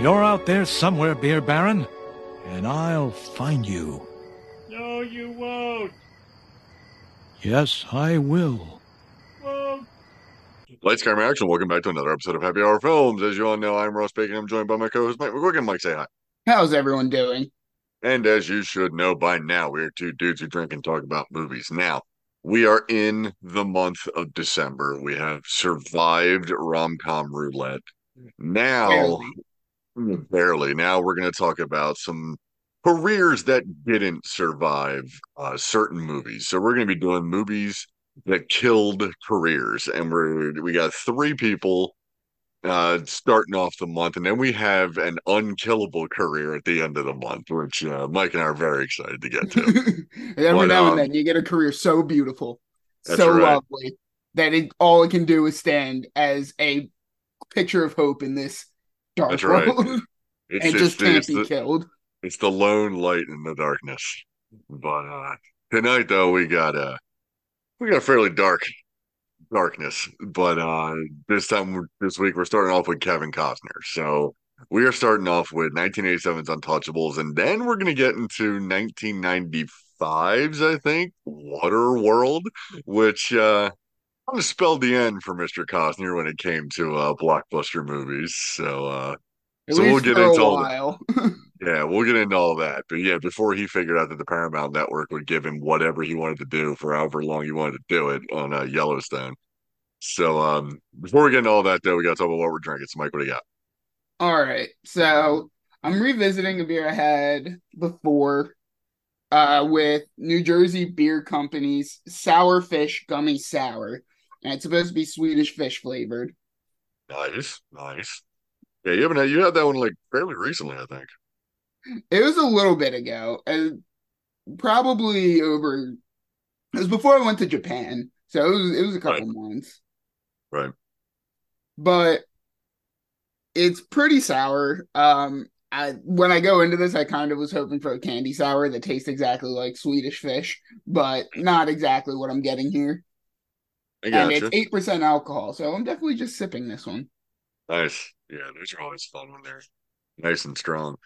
You're out there somewhere, Beer Baron, and I'll find you. No, you won't. Yes, I will. Won't. Lights, camera, action. Welcome back to another episode of Happy Hour Films. As you all know, I'm Ross Bacon. I'm joined by my co-host Mike McGuigan. Mike, say hi. How's everyone doing? And as you should know by now, we are two dudes who drink and talk about movies. Now, we are in the month of December. We have survived rom-com roulette. Now, Barely. Now we're going to talk about some careers that didn't survive uh, certain movies. So we're going to be doing movies that killed careers, and we're we got three people uh starting off the month, and then we have an unkillable career at the end of the month, which uh, Mike and I are very excited to get to. Every But, now um, and then you get a career so beautiful, so right. lovely that it all it can do is stand as a picture of hope in this dark That's right. world It's and just can't it's be the, killed. it's the lone light in the darkness. But uh tonight though we got uh we got fairly dark darkness. But uh this time this week we're starting off with Kevin Costner. So we are starting off with 1987's Untouchables, and then we're gonna get into 1995's, I think, Waterworld, which uh kind of spelled the end for Mr. Costner when it came to uh blockbuster movies. So uh so we'll get into a all the- yeah, we'll get into all that. But yeah, before he figured out that the Paramount Network would give him whatever he wanted to do for however long he wanted to do it on uh, Yellowstone. So um before we get into all that though, we gotta talk about what we're drinking. So Mike, what do you got? All right, so I'm revisiting a beer I had before, uh, with New Jersey Beer Company's Sour Fish Gummy Sour, and it's supposed to be Swedish fish flavored. Nice, nice. Yeah, you haven't had you had that one like fairly recently, I think. It was a little bit ago, uh, probably over. It was before I went to Japan, so it was it was a couple months. Right. But it's pretty sour. Um, I when I go into this, I kind of was hoping for a candy sour that tastes exactly like Swedish fish, but not exactly what I'm getting here. I And it's eight percent alcohol, so I'm definitely just sipping this one. Nice. Yeah, those are always fun when they're nice and strong.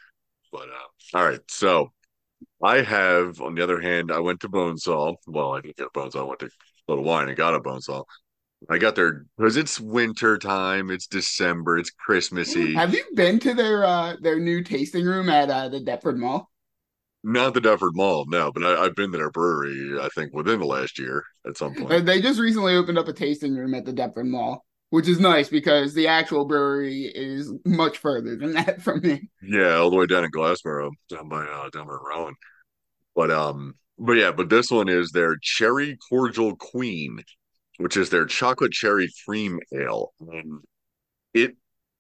But uh all right, so I have, on the other hand, I went to Bonesaw. Well, I didn't get a Bonesaw. I went to a Little Wine and got a Bonesaw. I got there because it's winter time. It's December. It's Christmassy. Have you been to their uh their new tasting room at uh, the Deptford Mall? Not the Deptford Mall, no, but I, I've been to their brewery. I think within the last year at some point. They just recently opened up a tasting room at the Deptford Mall, which is nice because the actual brewery is much further than that from me. Yeah, all the way down in Glassboro, down by uh, down by Rowan. But um, but yeah, but this one is their Cherry Cordial Queen, which is their chocolate cherry cream ale. And it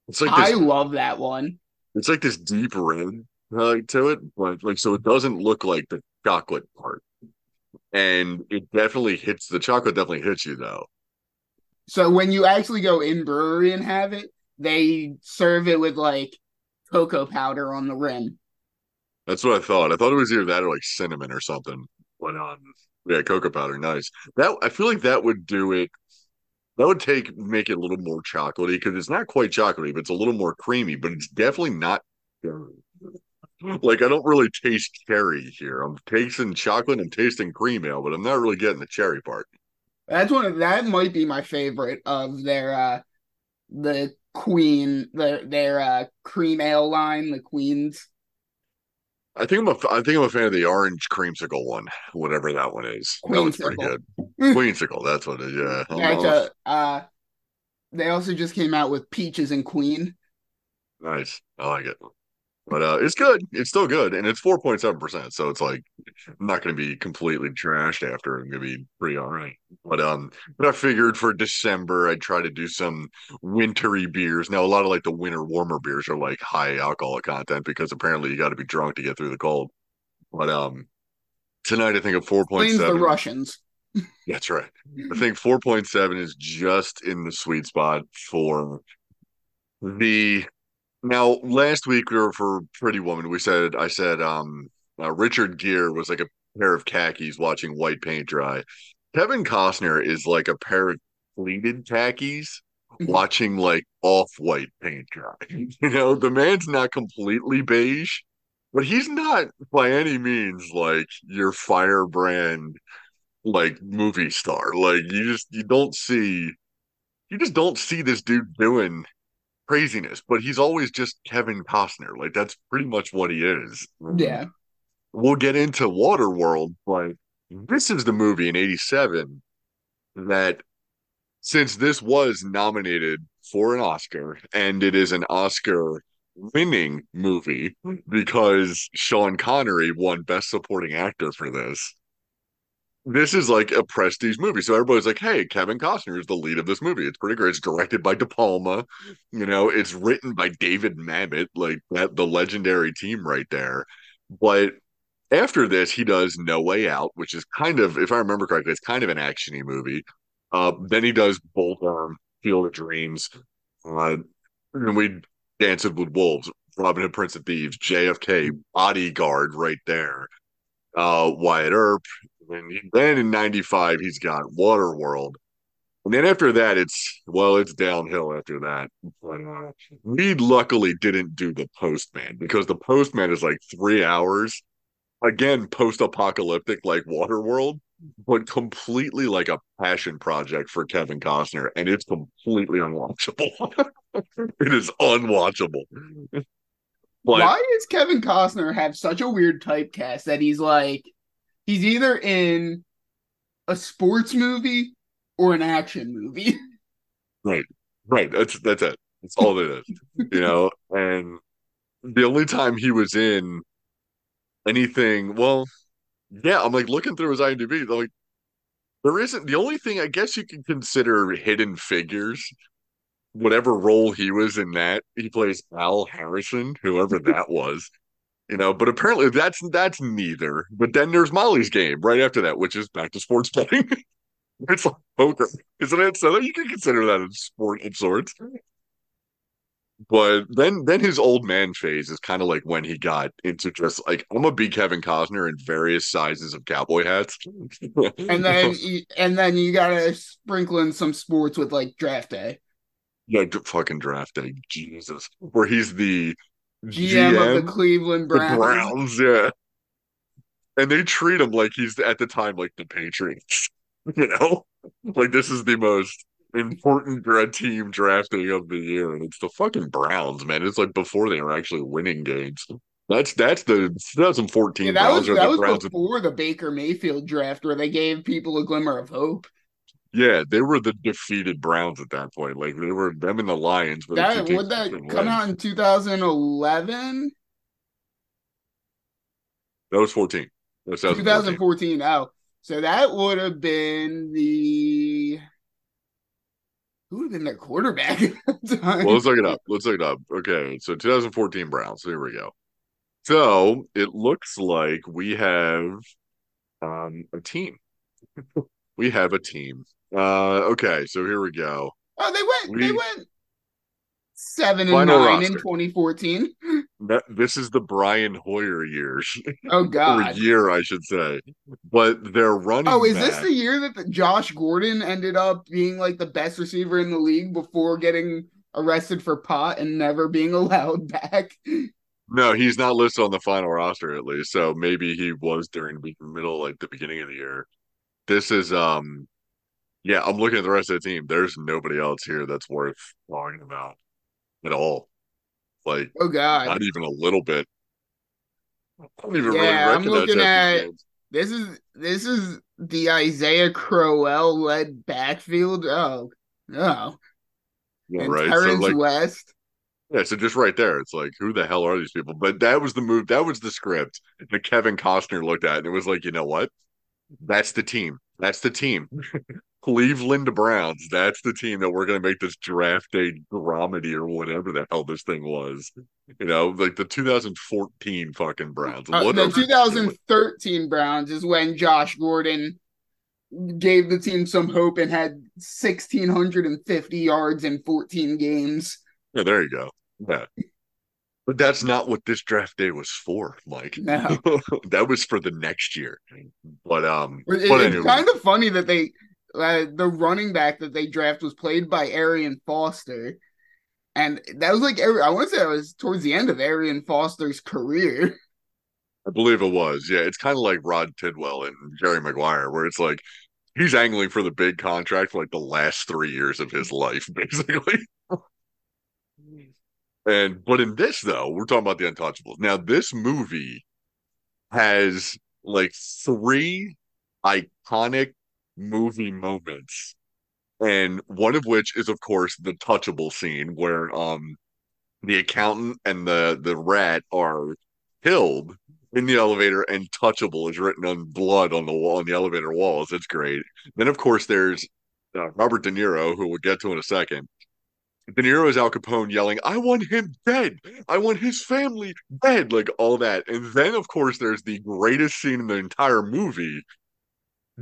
it's like I love that one. it's like this deep red uh, to it, but like so it doesn't look like the chocolate part. And it definitely hits the chocolate definitely hits you though. So when you actually go in brewery and have it, they serve it with like cocoa powder on the rim. That's what I thought. I thought it was either that or like cinnamon or something. But um yeah, cocoa powder, nice. That I feel like that would do it. That would take make it a little more chocolatey because it's not quite chocolatey, but it's a little more creamy, but it's definitely not cherry. Like I don't really taste cherry here. I'm tasting chocolate, I'm tasting cream ale, but I'm not really getting the cherry part. That's one of that might be my favorite of their uh the queen their their uh cream ale line, the queens. I think I'm a I think I'm a fan of the orange creamsicle one, whatever that one is. That one's pretty Queensicle. good. Queensicle, that's what it is. Yeah. Yeah, know it's if- a, uh they also just came out with peaches and queen. Nice. I like it. But uh it's good. It's still good. And it's 4.7%. So it's like I'm not gonna be completely trashed after. I'm gonna be pretty all right. But um but I figured for December I'd try to do some wintry beers. Now a lot of like the winter warmer beers are like high alcohol content because apparently you gotta be drunk to get through the cold. But um tonight I think a Blames the Russians. That's right. I think 4.7 is just in the sweet spot for the now last week we were for Pretty Woman. We said I said um uh, Richard Gere was like a pair of khakis watching white paint dry. Kevin Costner is like a pair of pleated khakis watching like off-white paint dry. You know, the man's not completely beige, but he's not by any means like your firebrand like movie star. Like you just you don't see you just don't see this dude doing craziness, but he's always just Kevin Costner. Like that's pretty much what he is. Yeah. We'll get into Waterworld, but this is the movie in 87 that since this was nominated for an Oscar and it is an Oscar winning movie because Sean Connery won best supporting actor for this this is like a prestige movie. So everybody's like, hey, Kevin Costner is the lead of this movie. It's pretty great. It's directed by De Palma. You know, it's written by David Mamet, like that the legendary team right there. But after this, he does No Way Out, which is kind of, if I remember correctly, it's kind of an actiony movie. Uh, then he does Bull Durham, Field of Dreams, uh, and we Dances with Wolves, Robin Hood, Prince of Thieves, JFK, Bodyguard, right there. Uh, Wyatt Earp, and then in 95, he's got Waterworld. And then after that, it's, well, it's downhill after that. But uh, we luckily didn't do The Postman because The Postman is like three hours. Again, post apocalyptic like Waterworld, but completely like a passion project for Kevin Costner. And it's completely unwatchable. it is unwatchable. But, Why does Kevin Costner have such a weird typecast that he's like, he's either in a sports movie or an action movie. Right. Right. That's that's it. That's all it is. you know, and the only time he was in anything, well, yeah, I'm like looking through his IMDb, like there isn't the only thing I guess you can consider hidden figures. Whatever role he was in that, he plays Al Harrison, whoever that was you know but apparently that's that's neither but then there's molly's game right after that which is back to sports betting. It's like poker isn't it? So you can consider that a sport of sorts. But then then his old man phase is kind of like when he got into just like i'm a big kevin costner in various sizes of cowboy hats. And then and then you gotta sprinkle in some sports with like draft day. Yeah fucking draft day jesus. Where he's the GM, GM, of the Cleveland Browns. The Browns, yeah. And they treat him like he's at the time like the Patriots. You know, like this is the most important team drafting of the year, and it's the fucking Browns, man. It's like before they were actually winning games. That's that's the 2014. Yeah, that was that was Browns before the Baker Mayfield draft, where they gave people a glimmer of hope. Yeah, they were the defeated Browns at that point. Like they were them and the Lions. But that would that come out in 2011? That was 14. That was 2014. Oh, so that would have been the who would have been their quarterback well, let's look it up. Let's look it up. Okay, so 2014 Browns. Here we go. So it looks like we have um, a team. we have a team. Uh, okay, so here we go. Oh, they went. We, they went seven and nine roster. in 2014. That, this is the Brian Hoyer years. Oh God, year I should say. But they're running. Oh, is back. this the year that the Josh Gordon ended up being like the best receiver in the league before getting arrested for pot and never being allowed back? No, he's not listed on the final roster at least. So maybe he was during the middle, like the beginning of the year. This is um yeah, I'm looking at the rest of the team. There's nobody else here that's worth talking about at all. Like, oh god, not even a little bit. I don't even yeah, really I'm looking at this is this is the Isaiah Crowell led backfield. Oh, oh, yeah, and right. Terrence so like, West. Yeah, so just right there, it's like, who the hell are these people? But that was the move. That was the script that Kevin Costner looked at, and it was like, you know what? That's the team. That's the team. Cleveland Browns. That's the team that we're going to make this draft day dramedy or whatever the hell this thing was. You know, like the 2014 fucking Browns. Uh, the 2013 Browns is when Josh Gordon gave the team some hope and had 1,650 yards in 14 games. Yeah, there you go. Yeah. But that's not what this draft day was for, Mike. No. that was for the next year. But um it, but it's anyway. kind of funny that they uh, the running back that they draft was played by Arian Foster, and that was like I want to say it was towards the end of Arian Foster's career. I believe it was. Yeah, it's kind of like Rod Tidwell and Jerry Maguire, where it's like he's angling for the big contract for like the last three years of his life, basically. and but in this though, we're talking about the Untouchables. Now, this movie has like three iconic movie moments. And one of which is, of course, the touchable scene where um the accountant and the the rat are killed in the elevator and touchable is written on blood on the wall on the elevator walls. It's great. Then of course there's uh, Robert De Niro, who we'll get to in a second. De Niro is Al Capone yelling, I want him dead. I want his family dead. Like all that. And then, of course, there's the greatest scene in the entire movie,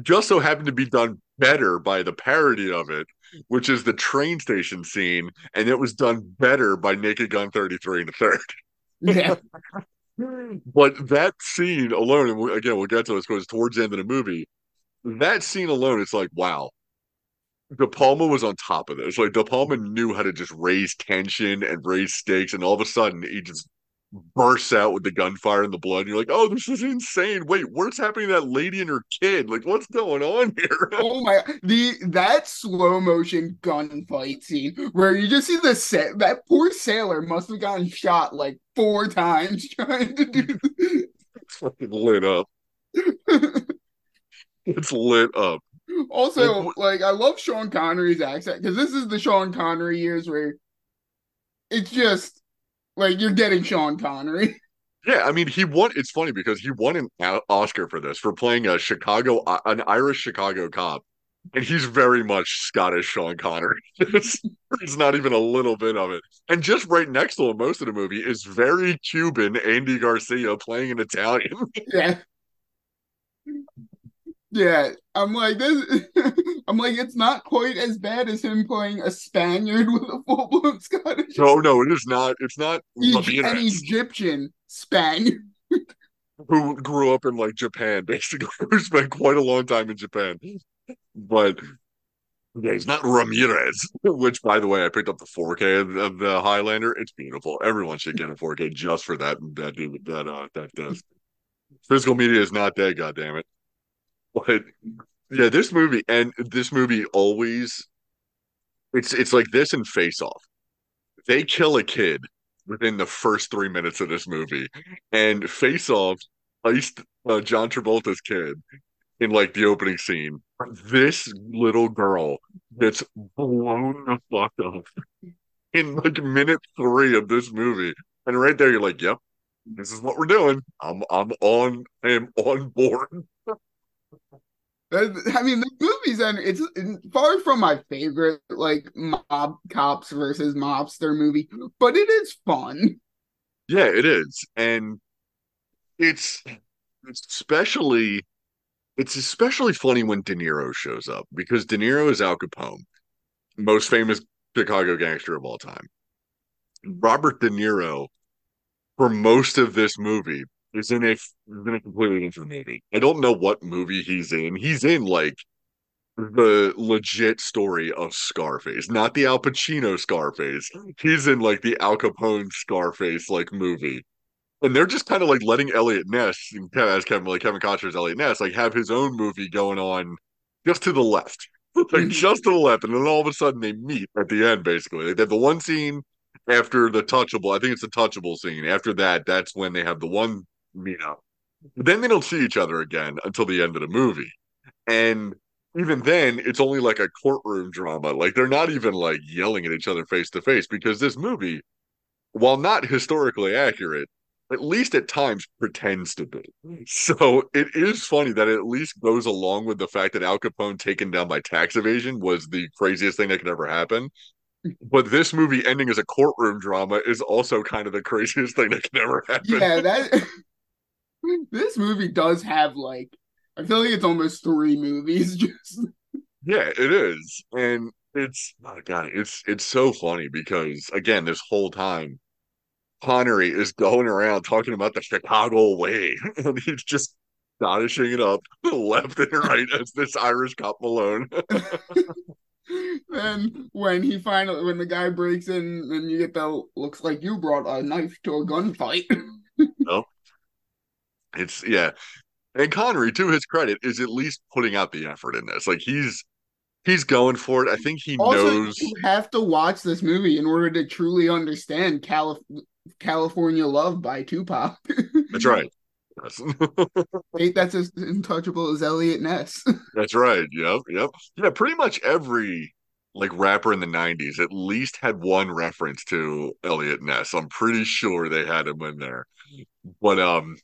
just so happened to be done better by the parody of it, which is the train station scene. And it was done better by Naked Gun 33 and the third. Yeah. but that scene alone, and again, we'll get to this because towards the end of the movie, that scene alone, it's like, wow, De Palma was on top of this. Like De Palma knew how to just raise tension and raise stakes, and all of a sudden he just bursts out with the gunfire and the blood. And you're like, oh, this is insane. Wait, what's happening to that lady and her kid? Like, what's going on here? oh my the that slow motion gunfight scene where you just see the set that poor sailor must have gotten shot like four times trying to do it's fucking lit up. it's lit up. Also, like, like I love Sean Connery's accent because this is the Sean Connery years where it's just like you're getting Sean Connery. Yeah, I mean, he won. It's funny because he won an Oscar for this for playing a Chicago, an Irish Chicago cop, and he's very much Scottish Sean Connery. it's, it's not even a little bit of it. And just right next to him, most of the movie is very Cuban Andy Garcia playing an Italian. yeah. Yeah, I'm like this. I'm like it's not quite as bad as him playing a Spaniard with a full blown Scottish. No, no, it is not. It's not e- an Egyptian Spaniard who grew up in like Japan, basically, who spent quite a long time in Japan. But yeah, he's not Ramirez. Which, by the way, I picked up the 4K of, of the Highlander. It's beautiful. Everyone should get a 4K just for that. That that uh that does. Physical media is not dead. God damn it. But yeah, this movie and this movie always it's it's like this and Face Off. They kill a kid within the first three minutes of this movie, and Face Off iced uh, John Travolta's kid in like the opening scene. This little girl gets blown the fuck up in like minute three of this movie, and right there you're like, "Yep, this is what we're doing. I'm I'm on I am on board." I mean, the movies and it's far from my favorite like mob cops versus mobster movie, but it is fun. Yeah, it is, and it's especially it's especially funny when De Niro shows up because De Niro is Al Capone, most famous Chicago gangster of all time. Robert De Niro, for most of this movie, is in a is in a completely different movie. I don't know what movie he's in. He's in like the legit story of Scarface, not the Al Pacino Scarface. He's in like the Al Capone Scarface like movie. And they're just kind of like letting Eliot Ness, as Kevin like Kevin Costner's Eliot Ness, like have his own movie going on just to the left. like mm-hmm. just to the left. And then all of a sudden they meet at the end, basically. They have the one scene after the touchable. I think it's the touchable scene. After that, that's when they have the one up. But then they don't see each other again until the end of the movie. And even then, it's only like a courtroom drama. Like they're not even like yelling at each other face to face because this movie, while not historically accurate, at least at times pretends to be. So it is funny that it at least goes along with the fact that Al Capone taken down by tax evasion was the craziest thing that could ever happen. But this movie ending as a courtroom drama is also kind of the craziest thing that could ever happen. Yeah, that this movie does have like I feel like it's almost three movies just Yeah, it is. And it's oh god, it's it's so funny because again, this whole time Connery is going around talking about the Chicago way. and he's just astonishing it up left and right as this Irish cop Malone. then when he finally when the guy breaks in and you get the looks like you brought a knife to a gunfight. no. It's yeah. And Connery, to his credit, is at least putting out the effort in this. Like he's he's going for it. I think he also, knows you have to watch this movie in order to truly understand Calif- California Love by Tupac. That's right. Ain't that's as untouchable as Eliot Ness. That's right. Yep. Yep. Yeah. Pretty much every like rapper in the '90s at least had one reference to Eliot Ness. I'm pretty sure they had him in there. But um,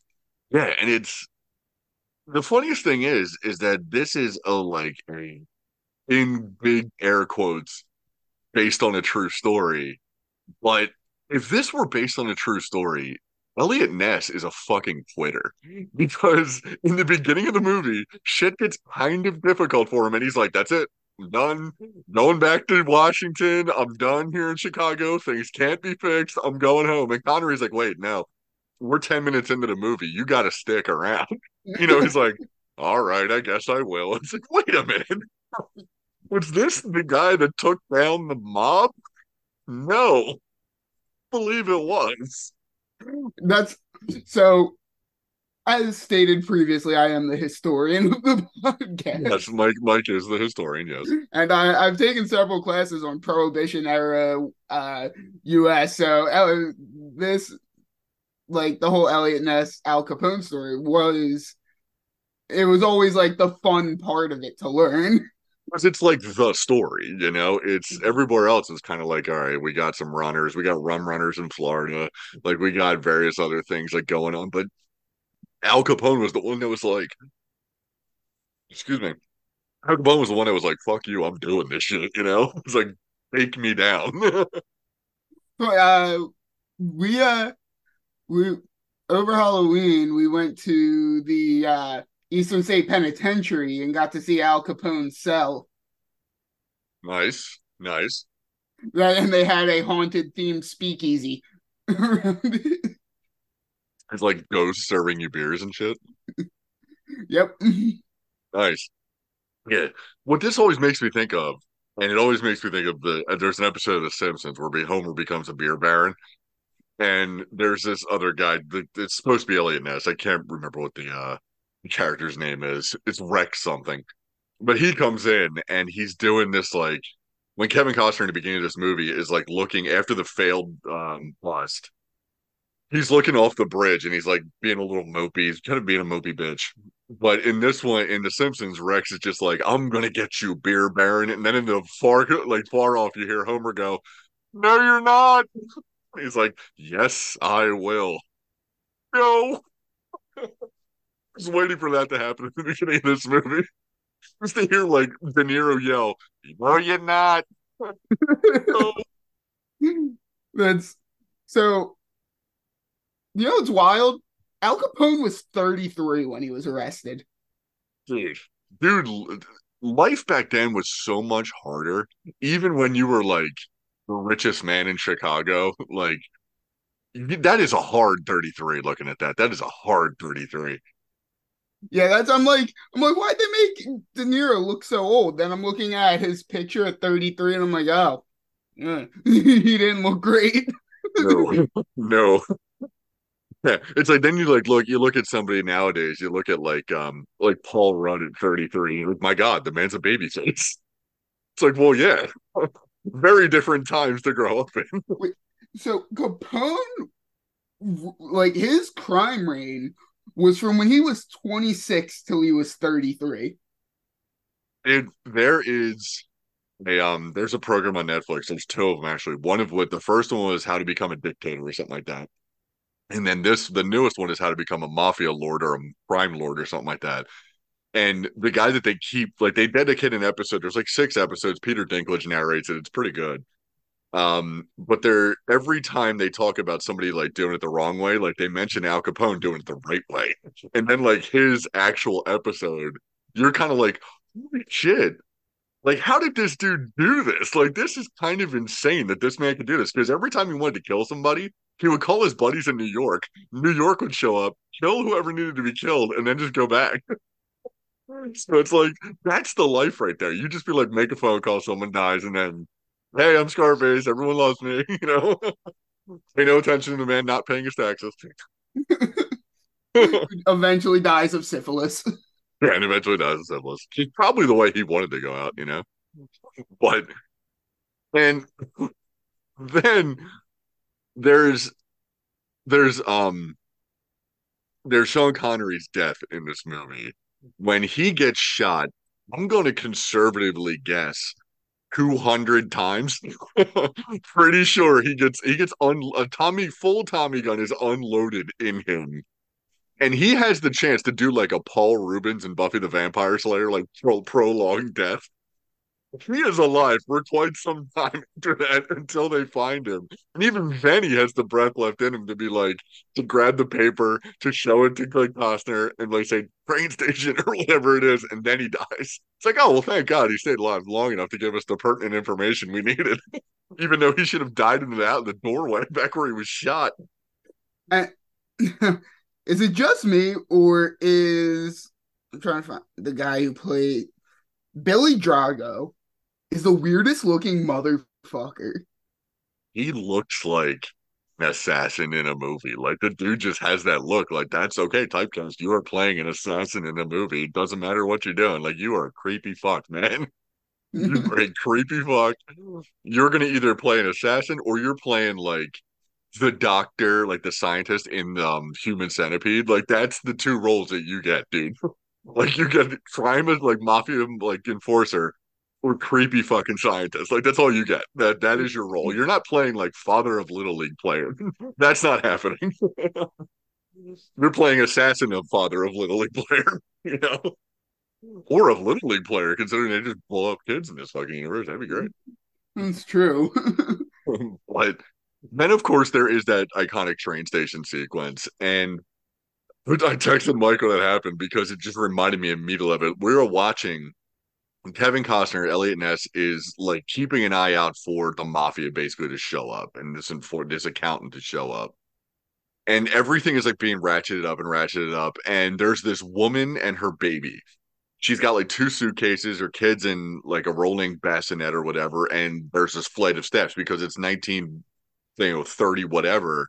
yeah, and it's the funniest thing is is that this is a like a in big air quotes based on a true story. But if this were based on a true story, Eliot Ness is a fucking quitter because in the beginning of the movie, shit gets kind of difficult for him, and he's like, "That's it, I'm done. Going back to Washington. I'm done here in Chicago. Things can't be fixed. I'm going home." And Connery's like, "Wait, no, we're ten minutes into the movie. You got to stick around." You know, he's like, "All right, I guess I will." It's like, wait a minute, was this the guy that took down the mob? No, believe it was. That's so. As stated previously, I am the historian of the podcast. Yes, Mike. Mike is the historian. Yes, and I, I've taken several classes on Prohibition era uh, U.S. So uh, this, like the whole Eliot Ness Al Capone story, was it was always like the fun part of it to learn. Because it's like the story, you know. It's everywhere else is kind of like, all right, we got some runners, we got rum runners in Florida, like we got various other things like going on. But Al Capone was the one that was like, excuse me, Al Capone was the one that was like, "Fuck you, I'm doing this shit," you know. It's like, take me down. uh, we uh, we over Halloween we went to the uh Eastern State Penitentiary and got to see Al Capone's cell. Nice, nice. And they had a haunted themed speakeasy. it's like ghosts serving you beers and shit. Yep. Nice. Yeah. What this always makes me think of, and it always makes me think of the uh, there's an episode of The Simpsons where Homer becomes a beer baron. And there's this other guy it's supposed to be Eliot Ness. I can't remember what the uh character's name is. It's Rex something. But he comes in and he's doing this like when Kevin Costner in the beginning of this movie is like looking after the failed um bust. He's looking off the bridge and he's like being a little mopey. He's kind of being a mopey bitch. But in this one, in The Simpsons, Rex is just like, "I'm gonna get you, beer baron." And then in the far, like far off, you hear Homer go, "No, you're not." He's like, "Yes, I will." No I was waiting for that to happen at the beginning of this movie. Just to hear like De Niro yell, "No, you're not." That's so. You know, it's wild. Al Capone was 33 when he was arrested. Dude, dude, life back then was so much harder. Even when you were like the richest man in Chicago, like that is a hard 33 looking at that. That is a hard 33. Yeah, that's I'm like I'm like, why'd they make De Niro look so old? Then I'm looking at his picture at 33 and I'm like, oh, yeah. he didn't look great. no, no. Yeah, it's like then you like look you look at somebody nowadays. You look at like um like Paul Rudd at 33. Like, my God, the man's a baby face. It's like, well, yeah, very different times to grow up in. Wait, so Capone, like his crime reign was from when he was 26 till he was 33. It, there is a um there's a program on Netflix. There's two of them actually. One of what the first one was how to become a dictator or something like that. And then this the newest one is how to become a mafia lord or a crime lord or something like that. And the guy that they keep like they dedicate an episode, there's like six episodes. Peter Dinklage narrates it. It's pretty good. Um, but they're every time they talk about somebody like doing it the wrong way, like they mention Al Capone doing it the right way, and then like his actual episode, you're kind of like, holy shit, like how did this dude do this? Like this is kind of insane that this man could do this because every time he wanted to kill somebody, he would call his buddies in New York. New York would show up, kill whoever needed to be killed, and then just go back. so it's like that's the life right there. You just be like, make a phone call, someone dies, and then, hey, I'm Scarface. Everyone loves me. You know, pay no attention to the man not paying his taxes. Eventually dies of syphilis. Yeah, and eventually dies of syphilis. He's probably the way he wanted to go out, you know. But and then there's there's um there's Sean Connery's death in this movie. When he gets shot, I'm going to conservatively guess 200 times. Pretty sure he gets he gets un a Tommy full Tommy gun is unloaded in him. And he has the chance to do like a Paul Reubens and Buffy the Vampire Slayer, like pro- prolonged death. He is alive for quite some time after that until they find him. And even he has the breath left in him to be like, to grab the paper, to show it to Craig Costner and like say, train station or whatever it is. And then he dies. It's like, oh, well, thank God he stayed alive long enough to give us the pertinent information we needed, even though he should have died in the, the doorway back where he was shot. Is it just me, or is I'm trying to find the guy who played Billy Drago? Is the weirdest looking motherfucker. He looks like an assassin in a movie. Like the dude just has that look. Like that's okay, typecast. You are playing an assassin in a movie. It doesn't matter what you're doing. Like you are a creepy fuck, man. You're a creepy fuck. You're gonna either play an assassin or you're playing like the doctor, like the scientist in um Human Centipede. Like that's the two roles that you get, dude. like you get crime as like mafia like enforcer or creepy fucking scientist. Like that's all you get. That that is your role. You're not playing like father of little league player. that's not happening. You're playing assassin of father of little league player, you know, or of little league player. Considering they just blow up kids in this fucking universe, that'd be great. That's true. but then, of course, there is that iconic train station sequence, and I texted Michael that happened because it just reminded me immediately of it. We were watching Kevin Costner, Eliot Ness is like keeping an eye out for the mafia basically to show up and this for this accountant to show up. And everything is like being ratcheted up and ratcheted up. And there's this woman and her baby. She's got like two suitcases, her kids in like a rolling bassinet or whatever. And there's this flight of steps because it's 19, you know, 30, whatever.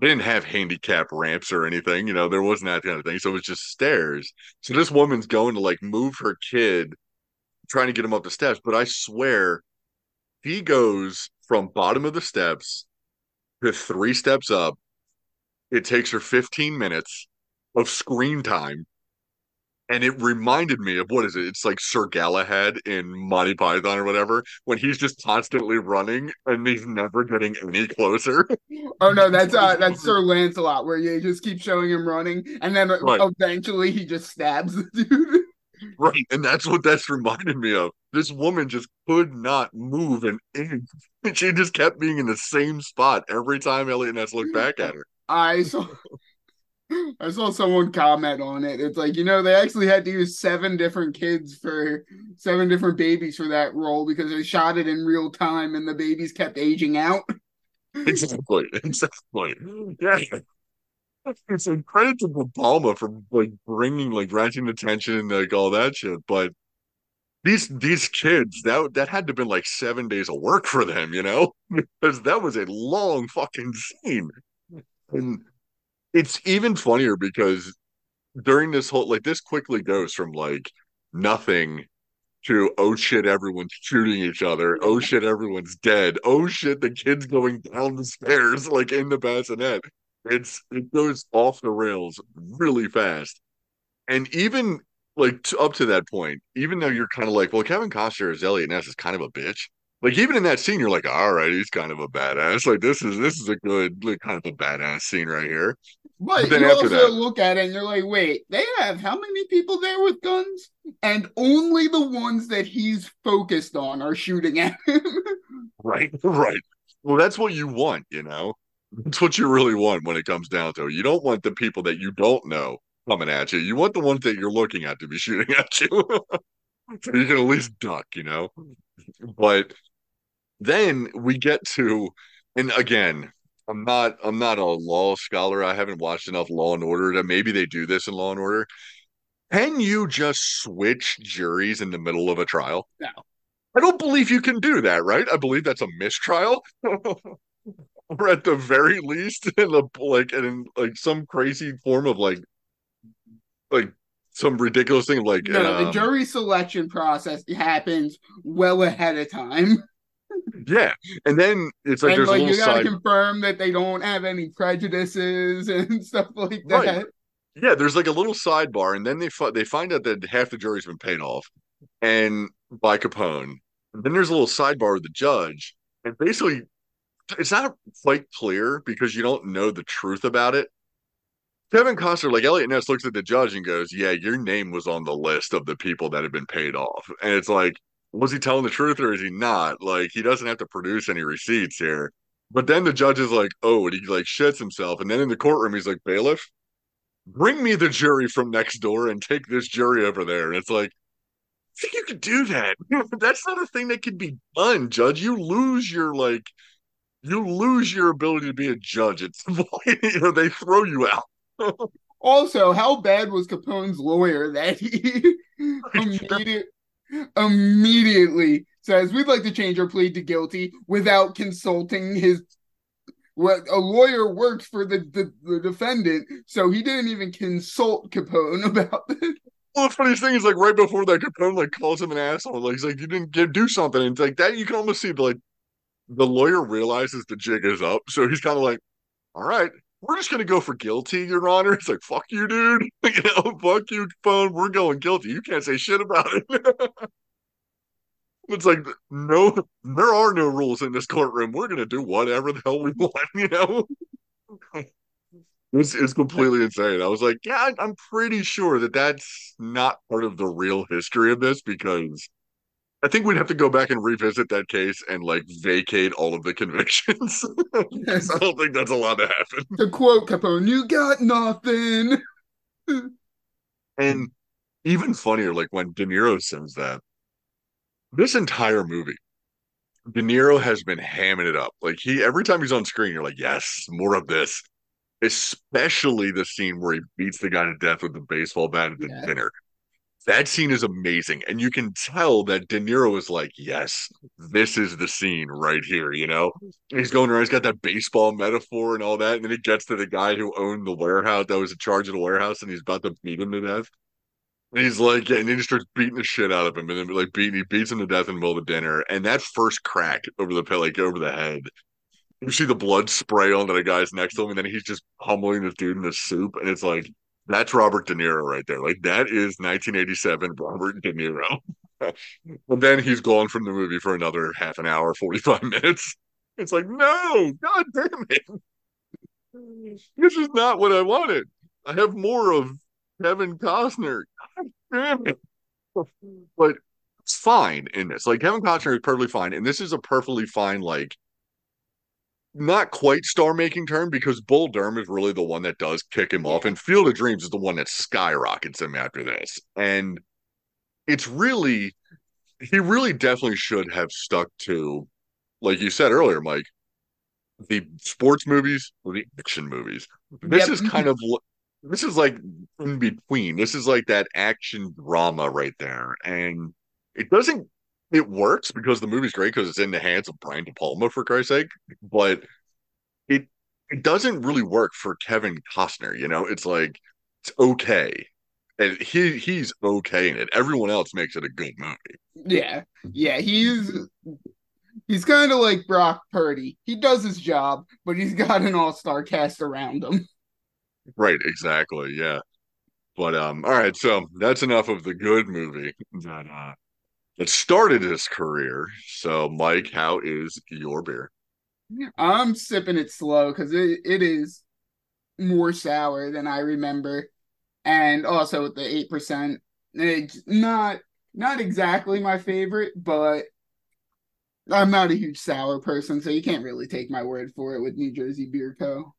They didn't have handicap ramps or anything, you know, there wasn't that kind of thing. So it was just stairs. So this woman's going to like move her kid trying to get him up the steps, but I swear he goes from bottom of the steps to three steps up. It takes her 15 minutes of screen time. And it reminded me of what is it? It's like Sir Galahad in Monty Python or whatever, when he's just constantly running and he's never getting any closer. Oh no, that's uh that's Sir Lancelot, where you just keep showing him running, and then right. eventually he just stabs the dude. Right. And that's what that's reminded me of. This woman just could not move an inch. She just kept being in the same spot every time Eliot Ness looked back at her. I saw I saw someone comment on it. It's like, you know, they actually had to use seven different kids for seven different babies for that role because they shot it in real time and the babies kept aging out. Exactly. Exactly. Yeah it's a credit to Palma for like bringing like raising attention and like all that shit. But these these kids that that had to have been like seven days of work for them, you know, because that was a long fucking scene. And it's even funnier because during this whole like this quickly goes from like nothing to oh shit everyone's shooting each other oh shit everyone's dead oh shit the kid's going down the stairs like in the bassinet it's it goes off the rails really fast, and even like to, up to that point, even though you're kind of like, well, Kevin Costner as Eliot Ness is kind of a bitch. Like even in that scene, you're like, all right, he's kind of a badass. Like this is this is a good, like, kind of a badass scene right here. But, but then you also that, look at it and you're like, wait, they have how many people there with guns? And only the ones that he's focused on are shooting at him. right, right. Well, that's what you want, you know. That's what you really want when it comes down to it. You don't want the people that you don't know coming at you. You want the ones that you're looking at to be shooting at you. so you can at least duck, you know? But then we get to, and again, I'm not I'm not a law scholar. I haven't watched enough Law and Order to maybe they do this in Law and Order. Can you just switch juries in the middle of a trial? No. I don't believe you can do that, right? I believe that's a mistrial. or at the very least in a like and in like some crazy form of like like some ridiculous thing like No, the um, jury selection process happens well ahead of time. yeah and then it's like and there's like you gotta side confirm that they don't have any prejudices and stuff like that. Right. yeah there's like a little sidebar and then they fi- they find out that half the jury's been paid off and by Capone and then there's a little sidebar with the judge and basically it's not quite clear because you don't know the truth about it Kevin Costner, like Eliot Ness, looks at the judge and goes, "Yeah, your name was on the list of the people that have been paid off." And it's like, was he telling the truth or is he not? Like, he doesn't have to produce any receipts here. But then the judge is like, "Oh," and he like shits himself. And then in the courtroom, he's like, "Bailiff, bring me the jury from next door and take this jury over there." And it's like, I think you could do that. That's not a thing that can be done, Judge. You lose your like, you lose your ability to be a judge. It's you know they throw you out. Also, how bad was Capone's lawyer that he immediate, immediately says we'd like to change our plea to guilty without consulting his what a lawyer works for the, the, the defendant, so he didn't even consult Capone about this. Well, the funniest thing is like right before that, Capone like calls him an asshole. Like he's like, you didn't get do something, and it's like that. You can almost see like the lawyer realizes the jig is up, so he's kind of like, all right, we're just gonna go for guilty, Your Honor. It's like fuck you, dude. you know, fuck you, Capone. We're going guilty. You can't say shit about it. it's like no, there are no rules in this courtroom. We're gonna do whatever the hell we want. You know. It's, it's completely insane. I was like, yeah, I'm pretty sure that that's not part of the real history of this because I think we'd have to go back and revisit that case and like vacate all of the convictions. I don't think that's allowed to happen. To quote Capone, "You got nothing." And even funnier, like when De Niro says that, this entire movie, De Niro has been hamming it up. Like he, every time he's on screen, you're like, yes, more of this. Especially the scene where he beats the guy to death with the baseball bat at the Yeah. dinner. That scene is amazing. And you can tell that De Niro is like, yes, this is the scene right here, you know? He's going around, he's got that baseball metaphor and all that. And then he gets to the guy who owned the warehouse, that was in charge of the warehouse, and he's about to beat him to death. And he's like, and then he starts beating the shit out of him, and then like beating, he beats him to death in the middle of dinner. And that first crack over the like over the head, you see the blood spray onto the guy's next to him, and then he's just pummeling this dude in the soup, and it's like that's Robert De Niro right there. Like that is 1987 Robert De Niro. and then he's gone from the movie for another half an hour, 45 minutes. It's like, no, god damn it. This is not what I wanted. I have more of Kevin Costner. God damn it. But it's fine in this. Like Kevin Costner is perfectly fine. And this is a perfectly fine, like not quite star making turn because Bull Durham is really the one that does kick him off, and Field of Dreams is the one that skyrockets him after this. And it's really, he really definitely should have stuck to, like you said earlier, Mike, the sports movies or the action movies. This Yep. is kind of, this is like in between. This is like that action drama right there. And it doesn't it works because the movie's great because it's in the hands of Brian De Palma for Christ's sake, but it it doesn't really work for Kevin Costner. You know, it's like it's okay, and he he's okay in it. Everyone else makes it a good movie. Yeah, yeah, he's he's kind of like Brock Purdy. He does his job, but he's got an all-star cast around him. Right? Exactly. Yeah. But um, all right. So that's enough of the good movie that uh that started his career. So, Mike, how is your beer? I'm sipping it slow because it, it is more sour than I remember, and also with the eight percent, it's not not exactly my favorite, but I'm not a huge sour person, so you can't really take my word for it with New Jersey Beer Co.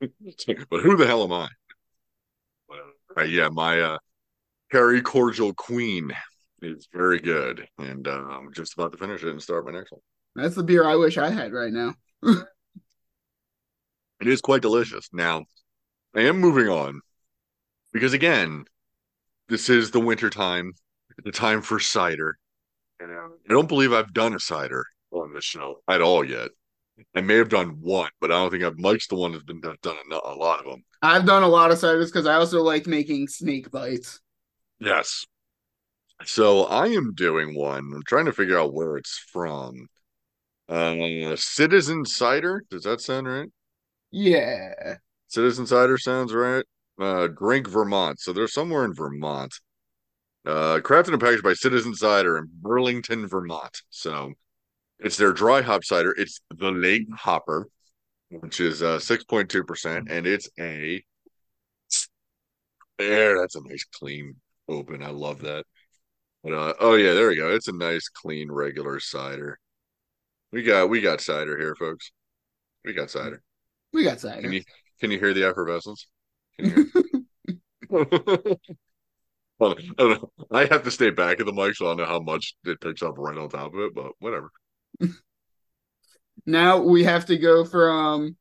but who the hell am I? Uh, yeah, my uh Cherry Cordial Queen is very good, and uh, I'm just about to finish it and start my next one. That's the beer I wish I had right now. It is quite delicious. Now, I am moving on because again, this is the winter time, the time for cider. And uh, I don't believe I've done a cider on this show at all yet. I may have done one, but I don't think I've. Mike's the one that's been done, done a, a lot of them. I've done a lot of ciders because I also like making snake bites. Yes. So I am doing one. I'm trying to figure out where it's from. Uh, Citizen Cider. Does that sound right? Yeah. Citizen Cider sounds right. Uh, Grink, Vermont. So they're somewhere in Vermont. Uh, crafted and packaged by Citizen Cider in Burlington, Vermont. So it's their dry hop cider. It's the Lake Hopper, which is uh 6.2%, and it's a there. That's a nice clean open. I love that. Uh, oh yeah, there we go. It's a nice clean regular cider. We got we got cider here, folks. We got cider. We got cider. Can you can you hear the effervescence? Can you hear? Well, I don't know. I have to stay back at the mic, so I don't know how much it picks up right on top of it, but whatever. Now we have to go from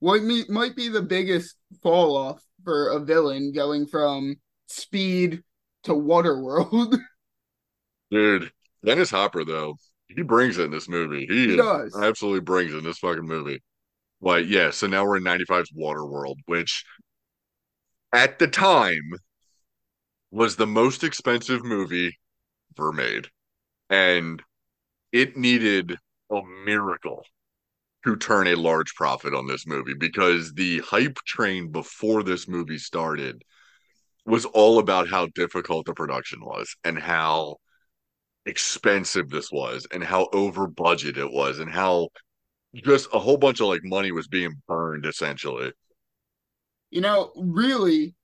what might be the biggest fall off for a villain going from speed to Waterworld. Dude, Dennis Hopper though, he brings it in this movie. He, He does. absolutely brings it in this fucking movie. Like, yeah, so now we're in 95's Waterworld, which at the time was the most expensive movie ever made. And it needed a miracle to turn a large profit on this movie because the hype train before this movie started was all about how difficult the production was and how expensive this was and how over budget it was and how just a whole bunch of like money was being burned essentially. you know, really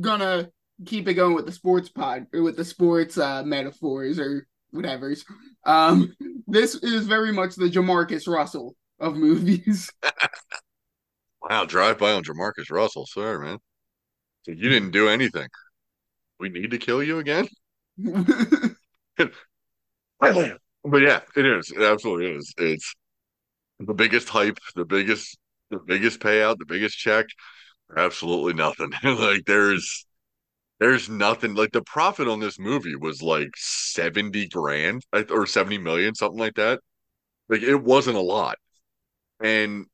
gonna keep it going with the sports pod or with the sports uh, metaphors or whatever's. Um, this is very much the Jamarcus Russell of movies. Wow, drive by on Jamarcus Russell, sorry man. So you didn't do anything. We need to kill you again? But yeah, it is. It absolutely is. It's the biggest hype, the biggest the biggest payout, the biggest check. Absolutely nothing. like there's there's nothing like the profit on this movie was like 70 grand or 70 million, something like that. Like it wasn't a lot. And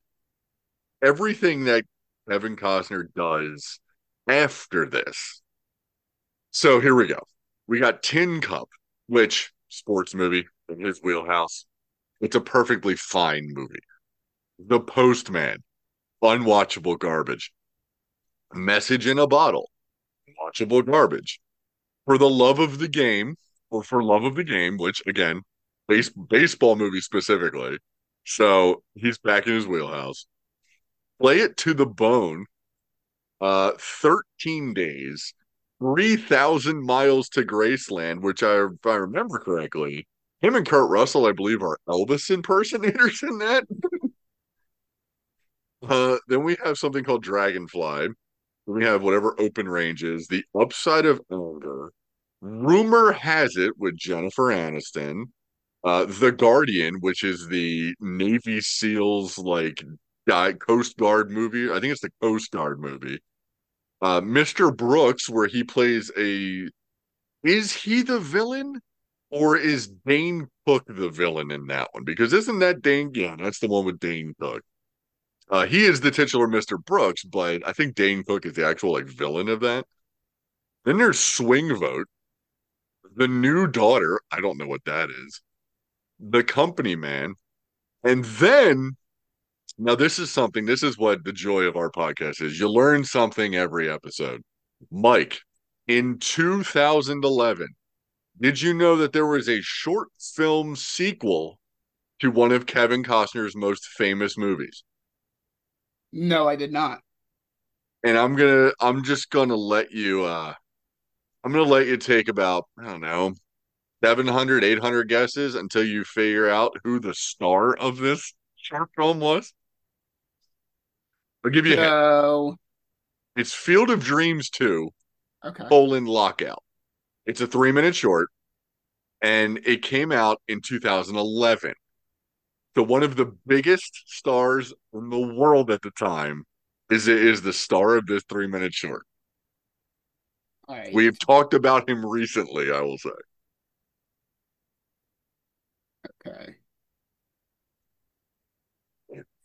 everything that Kevin Costner does after this. So here we go. We got Tin Cup, which sports movie in his wheelhouse. It's a perfectly fine movie. The Postman, unwatchable garbage. Message in a Bottle, watchable garbage. For the love of the game, or for love of the game, which again, base, baseball movie specifically. So he's back in his wheelhouse. Play it to the bone. Uh, 13 days, 3,000 miles to Graceland, which I, if I remember correctly, him and Kurt Russell, I believe, are Elvis impersonators in that. uh, then we have something called Dragonfly. Then we have whatever open range is. The Upside of Anger. Rumor has it with Jennifer Aniston. Uh, the Guardian, which is the Navy SEALs like Coast Guard movie. I think it's the Coast Guard movie. Uh, Mr. Brooks, where he plays a. Is he the villain? Or is Dane Cook the villain in that one? Because isn't that Dane? Yeah, that's the one with Dane Cook. Uh, he is the titular Mr. Brooks, but I think Dane Cook is the actual like villain of that. Then there's Swing Vote, the new daughter. I don't know what that is. The Company Man, and then now this is something. This is what the joy of our podcast is. You learn something every episode. Mike, in 2011, did you know that there was a short film sequel to one of Kevin Costner's most famous movies? no, I did not. And I'm gonna, I'm just gonna let you, uh, I'm gonna let you take about, I don't know, 700, 800 guesses until you figure out who the star of this short film was. I'll give you a hint. It's Field of Dreams 2, okay. colon lockout. It's a three minute short, and it came out in 2011. So one of the biggest stars in the world at the time is is the star of this three minute short. Right. We've talked about him recently, I will say. Okay.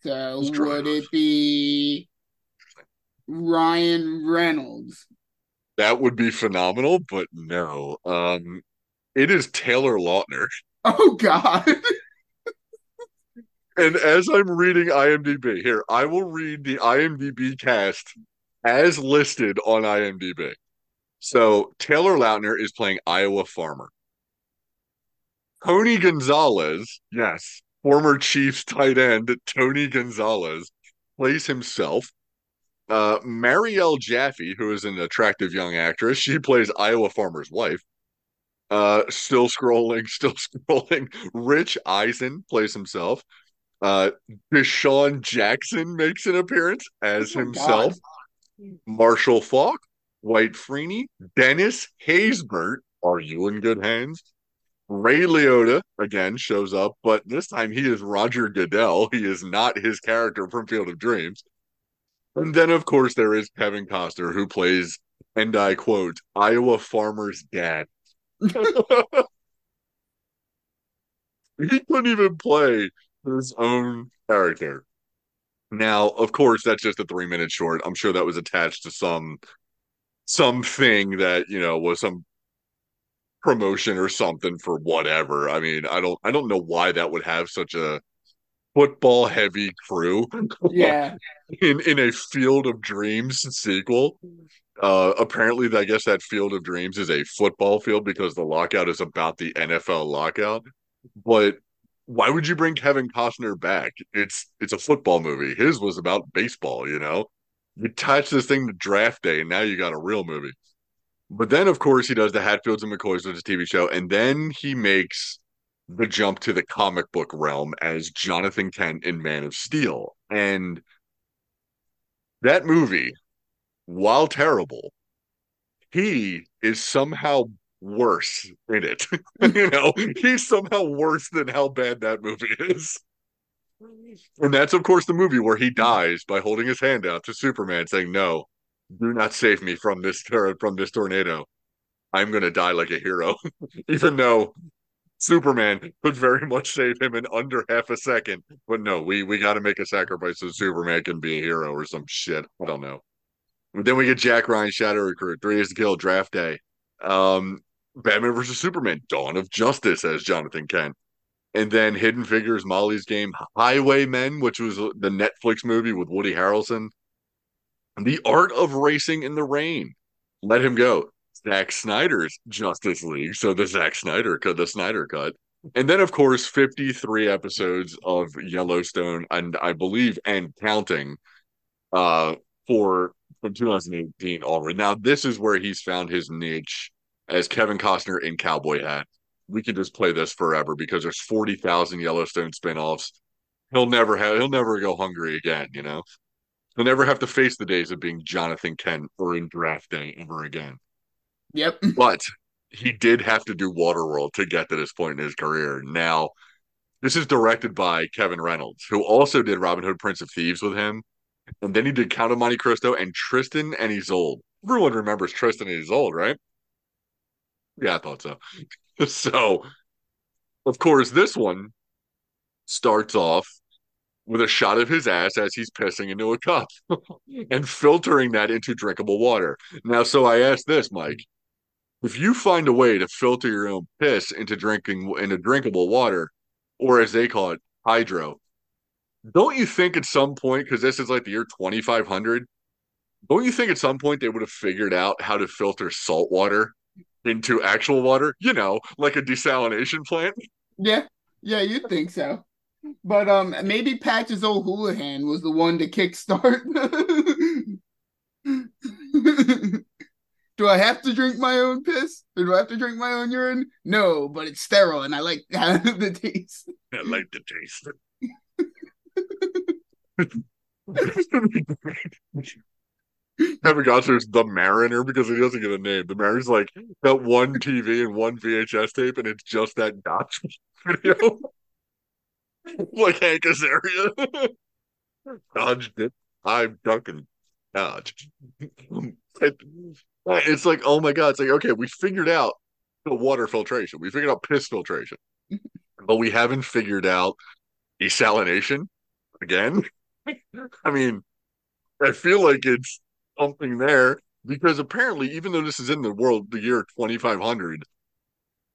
So Let's would it be Ryan Reynolds? That would be phenomenal, but no. Um, it is Taylor Lautner. Oh God. And as I'm reading IMDb, here, I will read the IMDb cast as listed on IMDb. So Taylor Lautner is playing Iowa Farmer. Tony Gonzalez, yes, former Chiefs tight end Tony Gonzalez plays himself. Uh, Marielle Jaffe, who is an attractive young actress, she plays Iowa Farmer's wife. Uh, still scrolling, still scrolling. Rich Eisen plays himself. Uh, DeSean Jackson makes an appearance as Oh himself. Marshall Faulk, Dwight Freeney, Dennis Haysbert. Are you in good hands? Ray Liotta again shows up, but this time he is Roger Goodell. He is not his character from Field of Dreams. And then, of course, there is Kevin Costner, who plays, and I quote, Iowa farmer's dad. he couldn't even play his own character. Now, of course, that's just a three minute short. I'm sure that was attached to some something that, you know, was some promotion or something for whatever. I mean, I don't I don't know why that would have such a football heavy crew Yeah. in in a Field of Dreams sequel. Uh apparently I guess that Field of Dreams is a football field because the lockout is about the NFL lockout. But why would you bring Kevin Costner back? It's it's a football movie. His was about baseball, you know. You attach this thing to draft day and now you got a real movie. But then of course he does the Hatfields and McCoys with his TV show, and then he makes the jump to the comic book realm as Jonathan Kent in Man of Steel. And that movie, while terrible, he is somehow worse in it. you know, he's somehow worse than how bad that movie is. And that's, of course, the movie where he dies by holding his hand out to Superman, saying, No, do not save me from this from this tornado. I'm gonna die like a hero. Even though Superman could very much save him in under half a second. But no, we we gotta make a sacrifice so Superman can be a hero or some shit. I don't know. But then we get Jack Ryan Shadow Recruit, Three Days to Kill, Draft Day. Um Batman versus Superman, Dawn of Justice as Jonathan Kent. And then Hidden Figures, Molly's Game, Highwaymen, which was the Netflix movie with Woody Harrelson. The Art of Racing in the Rain. Let him go. Zack Snyder's Justice League. So the Zack Snyder cut, the Snyder cut. And then, of course, 53 episodes of Yellowstone, and I believe, and counting, uh, for from 2018 already. Now, this is where he's found his niche as Kevin Costner in Cowboy Hat. We could just play this forever because there's 40,000 Yellowstone spinoffs. He'll never have, he'll never go hungry again, you know? He'll never have to face the days of being Jonathan Kent or in draft day ever again. Yep. But he did have to do Waterworld to get to this point in his career. Now, this is directed by Kevin Reynolds, who also did Robin Hood, Prince of Thieves with him. And then he did Count of Monte Cristo and Tristan and Isolde. Everyone remembers Tristan and Isolde, right? Yeah, I thought so. so, of course, this one starts off with a shot of his ass as he's pissing into a cup and filtering that into drinkable water. Now, so I ask this, Mike. If you find a way to filter your own piss into drinking into drinkable water, or as they call it, hydro, don't you think at some point, because this is like the year 2500, don't you think at some point they would have figured out how to filter salt water into actual water? You know, like a desalination plant? Yeah. Yeah, you'd think so. But um maybe Patches O'Houlihan was the one to kickstart. do I have to drink my own piss? Or do I have to drink my own urine? No, but it's sterile and I like the taste. I like the taste. Kevin Costner's the Mariner because he doesn't get a name. The Mariner's like that one TV and one VHS tape, and it's just that Gotch video. like Hank Azaria. Dodged it. I'm ducking. Dodge. it's like, oh my god! It's like, okay, we figured out the water filtration. We figured out piss filtration, but we haven't figured out desalination again. I mean, I feel like it's something there because apparently, even though this is in the world, the year 2500,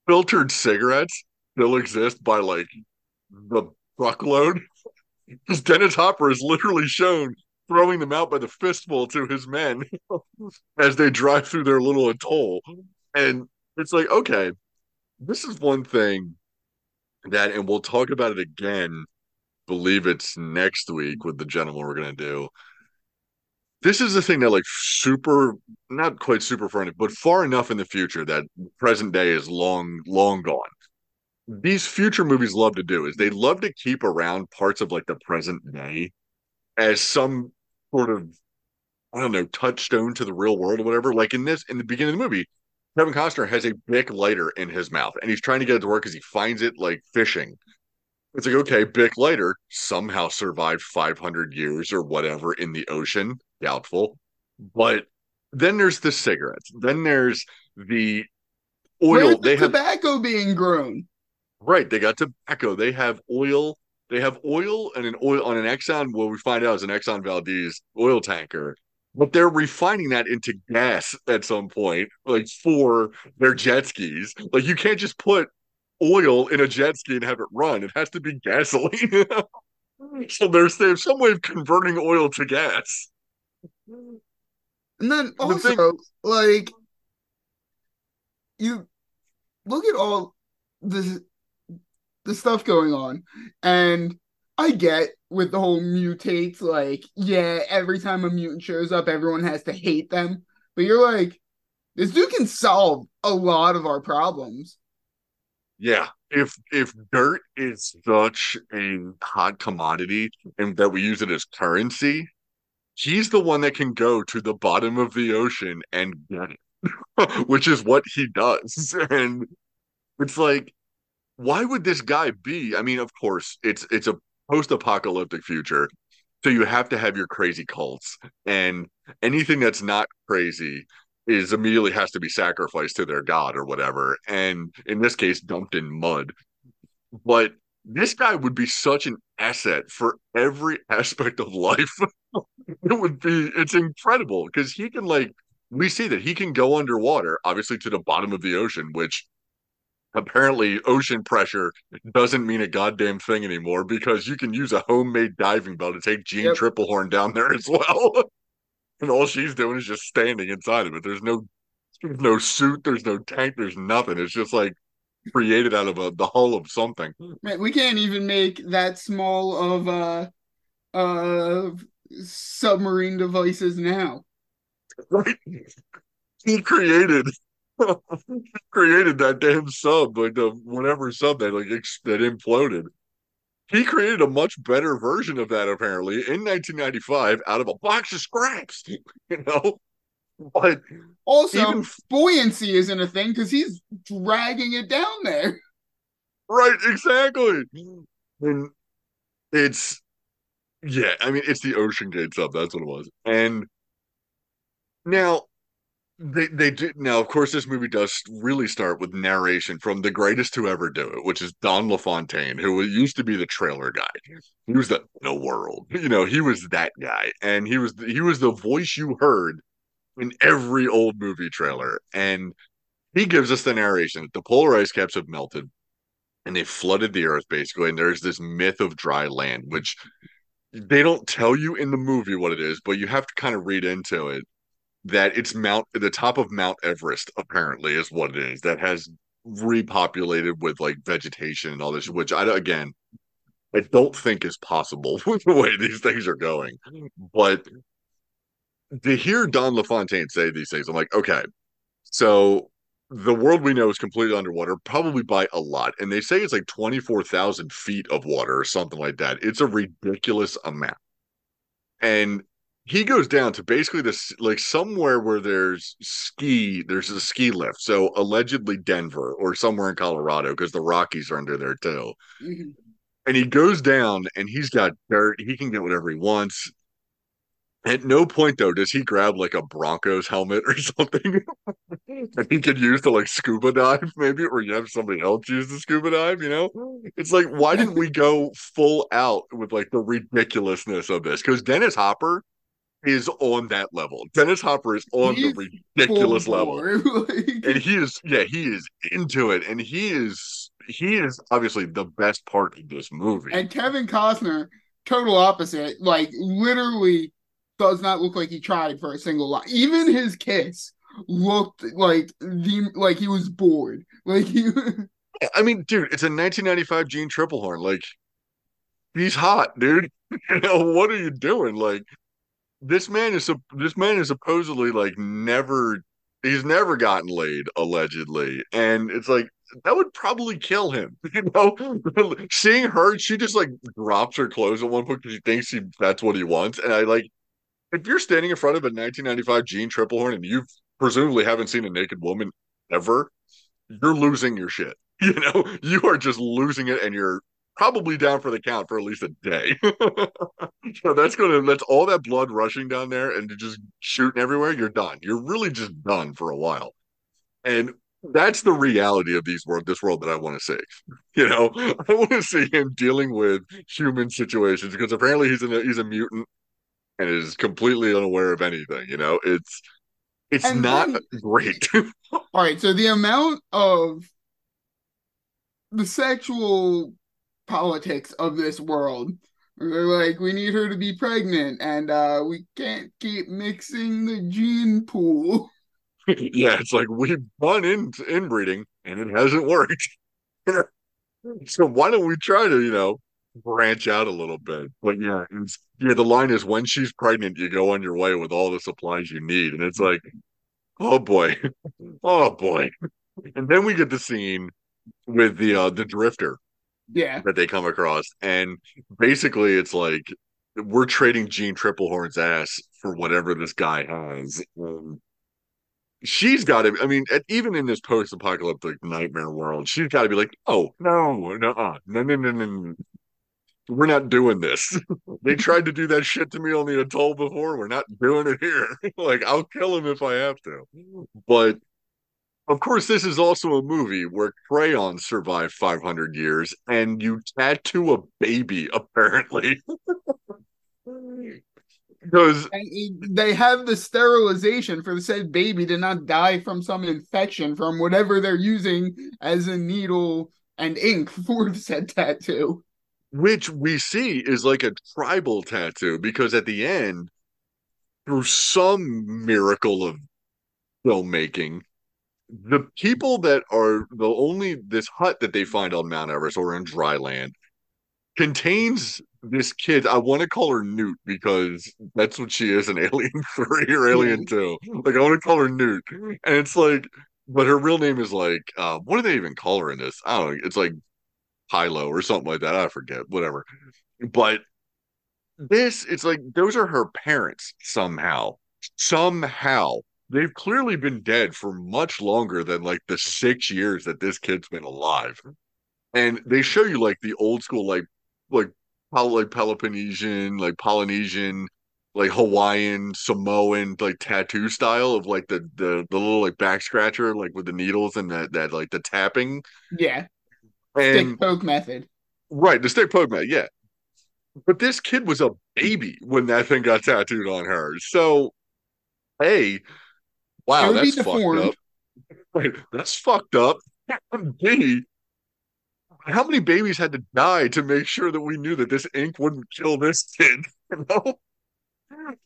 filtered cigarettes still exist by like the truckload. Because Dennis Hopper is literally shown throwing them out by the fistful to his men as they drive through their little atoll. And it's like, okay, this is one thing that, and we'll talk about it again. Believe it's next week with the gentleman we're gonna do. This is the thing that, like, super, not quite super far, but far enough in the future that present day is long, long gone. These future movies love to do is they love to keep around parts of like the present day as some sort of I don't know touchstone to the real world or whatever. Like in this, in the beginning of the movie, Kevin Costner has a big lighter in his mouth and he's trying to get it to work because he finds it like fishing. It's like, okay, Bic lighter somehow survived 500 years or whatever in the ocean. Doubtful. But then there's the cigarettes. Then there's the oil. The they have tobacco being grown. Right. They got tobacco. They have oil. They have oil and an oil on an Exxon. What we find out is an Exxon Valdez oil tanker, but they're refining that into gas at some point, like for their jet skis. Like you can't just put oil in a jet ski and have it run. It has to be gasoline. so there's there's some way of converting oil to gas. And then The thing- like, you look at all the the stuff going on, and I get with the whole mutates, like, yeah, every time a mutant shows up, everyone has to hate them. But you're like, this dude can solve a lot of our problems. Yeah, if if dirt is such a hot commodity and that we use it as currency, he's the one that can go to the bottom of the ocean and get it, which is what he does. And it's like, why would this guy be? I mean, of course, it's it's a post-apocalyptic future, so you have to have your crazy cults, and anything that's not crazy is immediately has to be sacrificed to their god or whatever, and in this case, dumped in mud. But this guy would be such an asset for every aspect of life. it would be it's incredible because he can like we see that he can go underwater, obviously to the bottom of the ocean, which apparently ocean pressure doesn't mean a goddamn thing anymore because you can use a homemade diving bell to take Jeanne Yep. Tripplehorn down there as well. and all she's doing is just standing inside of it. There's no there's no suit, there's no tank, there's nothing. It's just like created out of a, the hull of something. Man, we can't even make that small of uh uh submarine devices now. Right? He created created that damn sub, like the whatever sub that like ex- that imploded. He created a much better version of that apparently in 1995 out of a box of scraps, you know. But Also, Even- buoyancy isn't a thing because he's dragging it down there. right, exactly. And it's yeah, I mean it's the OceanGate sub, that's what it was. And now they they do now of course this movie does really start with narration from the greatest to ever do it which is don lafontaine who used to be the trailer guy. He was the no world. You know he was that guy. And he was he was the voice you heard in every old movie trailer. And he gives us the narration that the polar ice caps have melted and they flooded the earth basically and there's this myth of dry land which they don't tell you in the movie what it is but you have to kind of read into it that it's Mount the top of Mount Everest apparently is what it is that has repopulated with like vegetation and all this which I again I don't think is possible with the way these things are going. But to hear Don LaFontaine say these things I'm like okay so the world we know is completely underwater probably by a lot and they say it's like 24,000 feet of water or something like that. It's a ridiculous amount. And he goes down to basically this like somewhere where there's ski there's a ski lift so allegedly denver or somewhere in colorado because the rockies are under there too Mhm. and he goes down and he's got dirt. He can get whatever he wants. At no point though does he grab like a Broncos helmet or something that he could use to like scuba dive, maybe, or you have somebody else use the scuba dive, you know? It's like, why didn't we go full out with like the ridiculousness of this? Because Dennis Hopper is on that level. Dennis Hopper is on He's the ridiculous level. And he is yeah, he is into it. And he is he is obviously the best part of this movie. And Kevin Costner, total opposite, like literally does not look like he tried for a single line. Even his kiss looked like the like he was bored. Like he I mean, dude, it's a 1995 Jeanne Tripplehorn. Like, he's hot, dude. You know what are you doing? Like, this man is this man is supposedly like never. He's never gotten laid, allegedly, and it's like that would probably kill him. You know, seeing her, she just like drops her clothes at one point because she thinks he that's what he wants, and I like. If you're standing in front of a 1995 Jeanne Tripplehorn and you presumably haven't seen a naked woman ever, you're losing your shit. You know, you are just losing it, and you're probably down for the count for at least a day. so that's gonna that's all that blood rushing down there and just shooting everywhere. You're done. You're really just done for a while, and that's the reality of these world this world that I want to see. You know, I want to see him dealing with human situations because apparently he's a he's a mutant and is completely unaware of anything. You know, it's it's And not then- great. All right, so the amount of the sexual politics of this world. They're like, we need her to be pregnant, and uh, we can't keep mixing the gene pool. yeah, it's like we've done in inbreeding and it hasn't worked. so why don't we try to, you know, branch out a little bit? But yeah, yeah, the line is when she's pregnant, you go on your way with all the supplies you need. And it's like, oh boy, oh boy. And then we get the scene with the uh the drifter Yeah, that they come across. And basically it's like we're trading Jeanne Tripplehorn's ass for whatever this guy has. And she's got to, I mean, even in this post apocalyptic nightmare world, she's got to be like, oh, no, no, no, no, no, no, no. We're not doing this. they tried to do that shit to me on the atoll before. We're not doing it here. like, I'll kill him if I have to. But of course, this is also a movie where crayons survive 500 years and you tattoo a baby, apparently. Because they have the sterilization for the said baby to not die from some infection from whatever they're using as a needle and ink for the said tattoo. which we see is like a tribal tattoo because at the end through some miracle of filmmaking the people that are the only this hut that they find on mount everest or in dry land contains this kid i want to call her newt because that's what she is in alien 3 or alien 2 like i want to call her newt and it's like but her real name is like uh what do they even call her in this i don't know it's like Hilo or something like that. I forget, whatever. But this, it's like those are her parents somehow. Somehow. They've clearly been dead for much longer than like the six years that this kid's been alive. And they show you like the old school, like like like Peloponnesian, like Polynesian, like Hawaiian, Samoan, like tattoo style of like the the the little like back scratcher, like with the needles and that that like the tapping. Yeah, And stick poke method. Right, the stick poke method. yeah. But this kid was a baby when that thing got tattooed on her. So, It wow, that's fucked up. Right, that's fucked up. B, how many babies had to die to make sure that we knew that this ink wouldn't kill this kid? You know?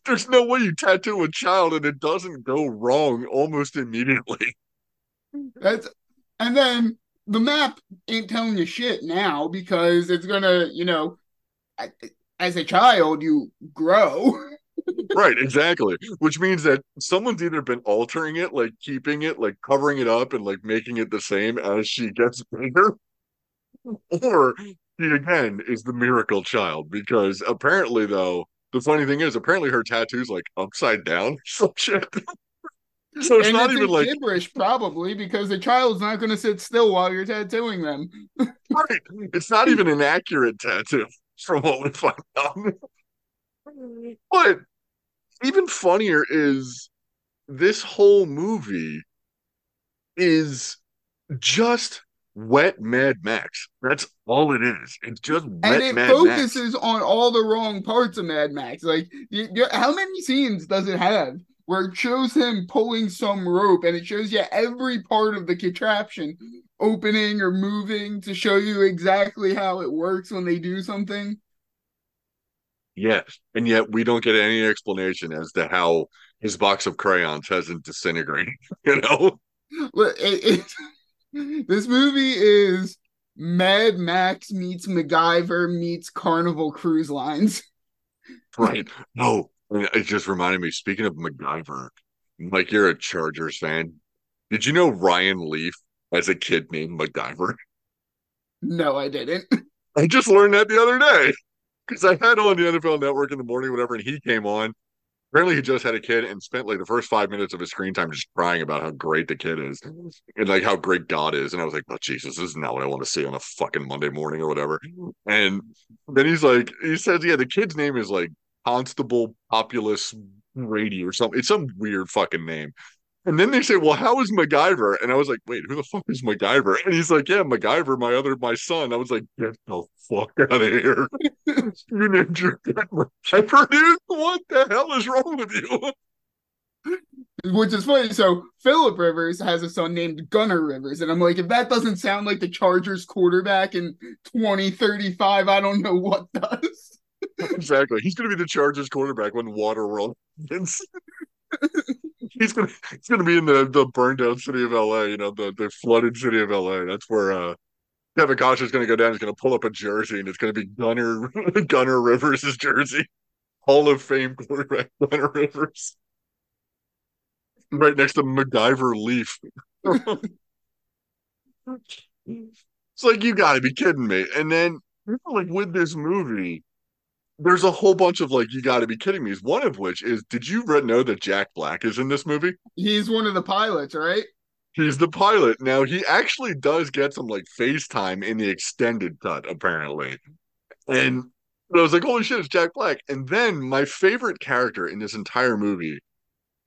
There's no way you tattoo a child and it doesn't go wrong almost immediately. That's and then the map ain't telling you shit now because it's gonna, you know, as a child you grow. Right, exactly. Which means that someone's either been altering it, like keeping it, like covering it up and like making it the same as she gets bigger, or she again is the miracle child. Because apparently, though, the funny thing is, apparently her tattoo's like upside down. or Some shit. So it's and not it's even like gibberish, probably because the child's not going to sit still while you're tattooing them. right. It's not even an accurate tattoo from what we find out. But even funnier is this whole movie is just wet Mad Max. That's all it is. It's just wet and it Mad focuses Max. on all the wrong parts of Mad Max. Like, you, you- how many scenes does it have where it shows him pulling some rope and it shows you every part of the contraption opening or moving to show you exactly how it works when they do something? Yes. And yet we don't get any explanation as to how his box of crayons hasn't disintegrated. You know? Look, it, it, this movie is Mad Max meets MacGyver meets Carnival Cruise Lines. Right. No. It just reminded me, speaking of MacGyver, like you're a Chargers fan. Did you know Ryan Leaf as a kid named MacGyver? No, I didn't. I just learned that the other day because I had on the NFL Network in the morning, whatever, and he came on. Apparently, he just had a kid and spent like the first five minutes of his screen time just crying about how great the kid is and like how great God is. And I was like, oh, Jesus, this is not what I want to see on a fucking Monday morning or whatever. And then he's like, he says, yeah, the kid's name is like Constable Populus Brady or something. It's some weird fucking name. And then they say, "Well, how is MacGyver?" And I was like, "Wait, who the fuck is MacGyver?" And he's like, "Yeah, MacGyver, my other, my son." I was like, "Get the fuck out of here! you named your kid MacGyver, dude. What the hell is wrong with you?" Which is funny. So Philip Rivers has a son named Gunner Rivers, and I'm like, if that doesn't sound like the Chargers quarterback in 2035, I don't know what does. exactly. He's going to be the Chargers quarterback when Waterworld ends. he's gonna he's gonna be in the the burned down city of LA, you know, the the flooded city of LA. That's where uh Kevin is gonna go down, he's gonna pull up a jersey and it's gonna be Gunner Gunner Rivers' jersey. Hall of Fame quarterback Gunner Rivers. Right next to MacGyver Leaf. it's like you gotta be kidding me. And then like with this movie, there's a whole bunch of like, you got to be kidding me. One of which is, did you know that Jack Black is in this movie? He's one of the pilots, right? He's the pilot. Now he actually does get some like FaceTime in the extended cut, apparently. And I was like, holy shit, it's Jack Black. And then my favorite character in this entire movie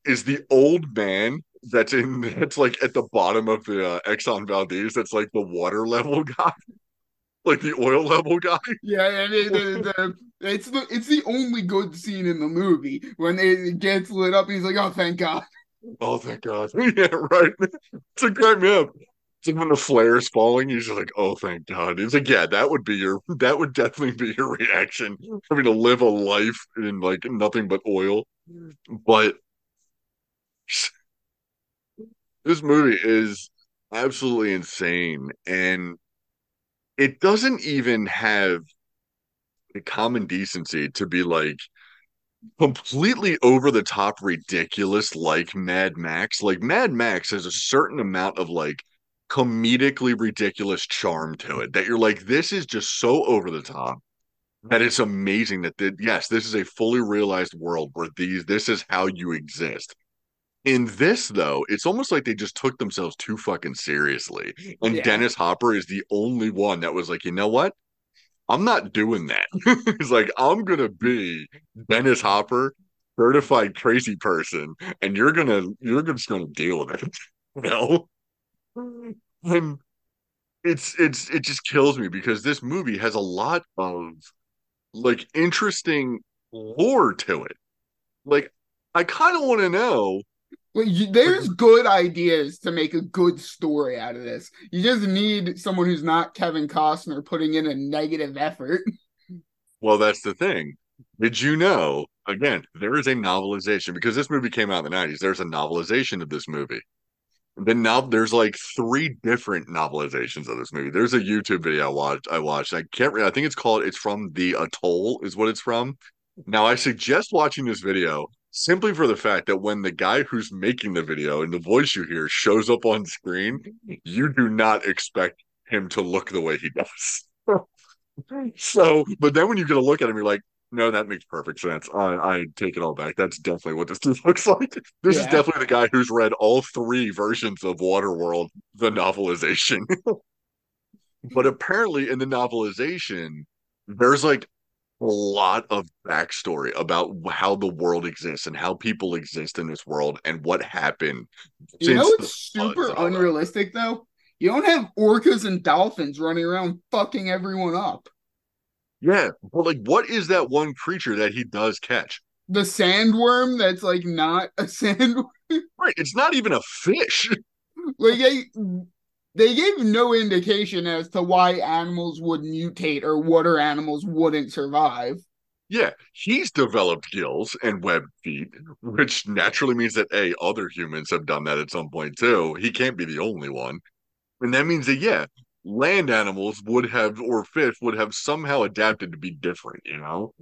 is the old man that's in that's like at the bottom of the uh, Exxon Valdez. That's like the water level guy, like the oil level guy. Yeah, and it, the, the, it's the it's the only good scene in the movie when it gets lit up. He's like, "Oh, thank God." Oh, thank God. yeah, right. It's a great map. It's like when the flare's falling, he's just like, oh, thank God. It's like, yeah, that would be your, that would definitely be your reaction. Having to live a life in like nothing but oil. But this movie is absolutely insane. And it doesn't even have the common decency to be like, completely over the top ridiculous like Mad Max. Like Mad Max has a certain amount of like comedically ridiculous charm to it that you're like, this is just so over the top that it's amazing that the, yes, this is a fully realized world where these this is how you exist. In this though, it's almost like they just took themselves too fucking seriously. And Yeah. Dennis Hopper is the only one that was like, you know what? I'm not doing that. He's like, I'm gonna be Dennis Hopper, certified crazy person, and you're gonna you're just gonna deal with it. You know? And it's it's it just kills me because this movie has a lot of like interesting lore to it. Like I kind of want to know There's good ideas to make a good story out of this. You just need someone who's not Kevin Costner putting in a negative effort. Well, that's the thing. Did you know? Again, there is a novelization because this movie came out in the 90s. There's a novelization of this movie. Then now there's like three different novelizations of this movie. There's a YouTube video I watched. I watched. I can't. re- I think it's called. It's from the Atoll. Is what it's from. Now I suggest watching this video simply for the fact that when the guy who's making the video and the voice you hear shows up on screen, you do not expect him to look the way he does. so, but then when you get a look at him, you're like, no, that makes perfect sense. I, I take it all back. That's definitely what this dude looks like. This is definitely the guy who's read all three versions of Waterworld, the novelization. but apparently, in the novelization, there's like lot of backstory about how the world exists and how people exist in this world and what happened. You know since what's the floods super and all that. unrealistic though? You don't have orcas and dolphins running around fucking everyone up. Yeah, but like, what is that one creature that he does catch? The sandworm that's like not a sandworm. Right, it's not even a fish. Like they, they gave no indication as to why animals would mutate or water animals wouldn't survive. Yeah, he's developed gills and webbed feet, which naturally means that A, other humans have done that at some point too. He can't be the only one. And that means that, yeah, land animals would have, or fish would have somehow adapted to be different, you know?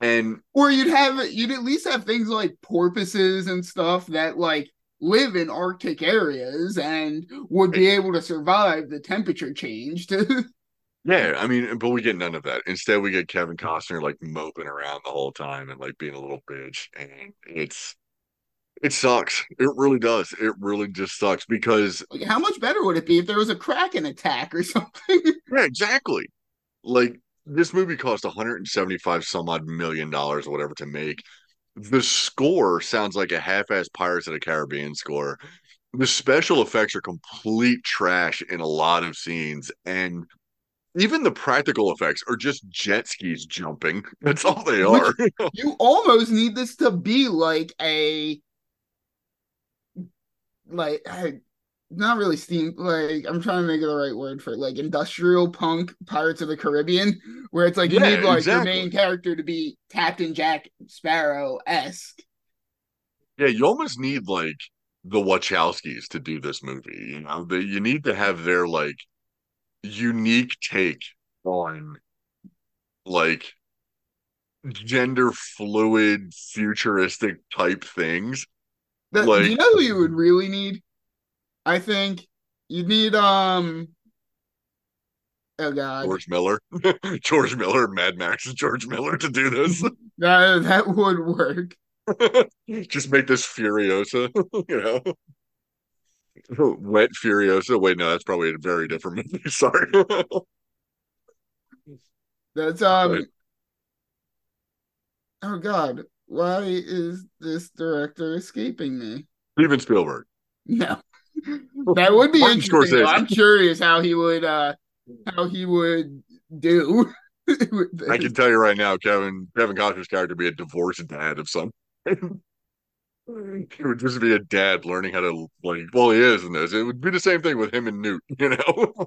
And Or you'd have you'd at least have things like porpoises and stuff that like live in Arctic areas and would be able to survive the temperature change. To, yeah, I mean, but we get none of that. Instead, we get Kevin Costner like moping around the whole time and like being a little bitch. And it's, it sucks. It really does. It really just sucks because like, how much better would it be if there was a kraken attack or something? Yeah, exactly. Like this movie cost 175 some odd million dollars or whatever to make. The score sounds like a half-assed Pirates of the Caribbean score. The special effects are complete trash in a lot of scenes, and even the practical effects are just jet skis jumping. That's all they are. you almost need this to be like a like not really steam like I'm trying to make it the right word for it, like industrial punk Pirates of the Caribbean, where it's like you need like exactly. your main character to be Captain Jack Sparrow esque. Yeah, you almost need like the Wachowskis to do this movie. You know, they, you need to have their like unique take on like gender fluid, futuristic type things. that, Like- you know who you would really need? I think you need um. Oh God, George Miller, George Miller, Mad Max, George Miller to do this. that that would work. Just make this Furiosa, you know. Wet Furiosa. Wait, no, that's probably a very different movie. Sorry. That's um. Right. Oh God, why is this director escaping me? Steven Spielberg. No, that would be Martin interesting. Scorsese. I'm curious how he would uh how he would do. I can tell you right now, Kevin Kevin Costner's character would be a divorced dad of some. it would just be a dad learning how to like. Well, he is in this. It would be the same thing with him and Newt, you know,